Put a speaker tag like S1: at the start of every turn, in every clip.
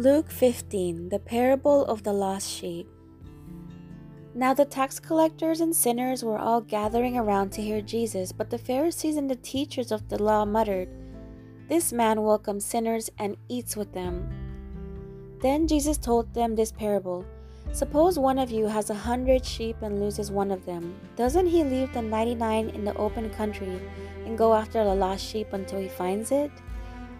S1: Luke 15 The Parable of the Lost Sheep. Now the tax collectors and sinners were all gathering around to hear Jesus, but the Pharisees and the teachers of the law muttered, This man welcomes sinners and eats with them. Then Jesus told them this parable Suppose one of you has a hundred sheep and loses one of them. Doesn't he leave the ninety nine in the open country and go after the lost sheep until he finds it?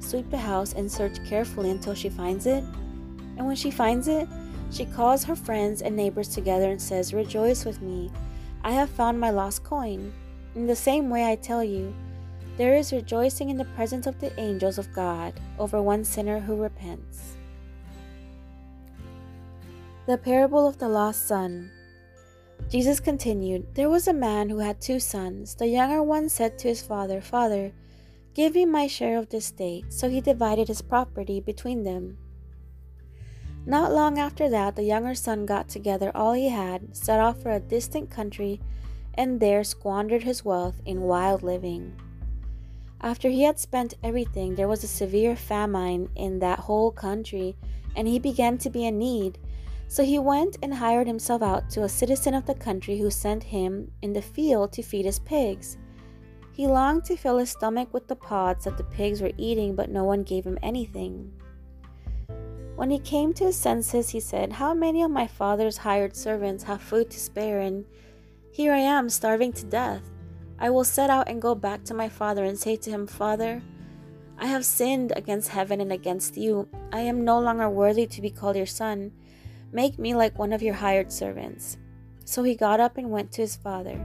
S1: Sweep the house, and search carefully until she finds it. And when she finds it, she calls her friends and neighbors together and says, Rejoice with me, I have found my lost coin. In the same way, I tell you, there is rejoicing in the presence of the angels of God over one sinner who repents. The parable of the lost son. Jesus continued, There was a man who had two sons. The younger one said to his father, Father, Give me my share of the estate. So he divided his property between them. Not long after that, the younger son got together all he had, set off for a distant country, and there squandered his wealth in wild living. After he had spent everything, there was a severe famine in that whole country, and he began to be in need. So he went and hired himself out to a citizen of the country who sent him in the field to feed his pigs. He longed to fill his stomach with the pods that the pigs were eating, but no one gave him anything. When he came to his senses, he said, How many of my father's hired servants have food to spare, and here I am starving to death? I will set out and go back to my father and say to him, Father, I have sinned against heaven and against you. I am no longer worthy to be called your son. Make me like one of your hired servants. So he got up and went to his father.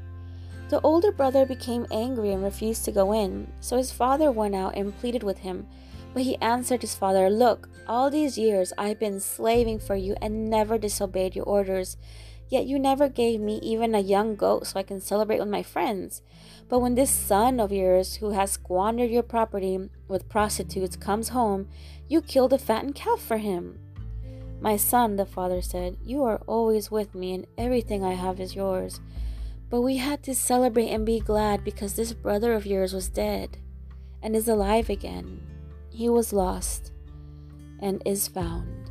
S1: The older brother became angry and refused to go in, so his father went out and pleaded with him. But he answered his father, Look, all these years I've been slaving for you and never disobeyed your orders. Yet you never gave me even a young goat so I can celebrate with my friends. But when this son of yours, who has squandered your property with prostitutes, comes home, you kill the fattened calf for him. My son, the father said, you are always with me, and everything I have is yours. But we had to celebrate and be glad because this brother of yours was dead and is alive again. He was lost and is found.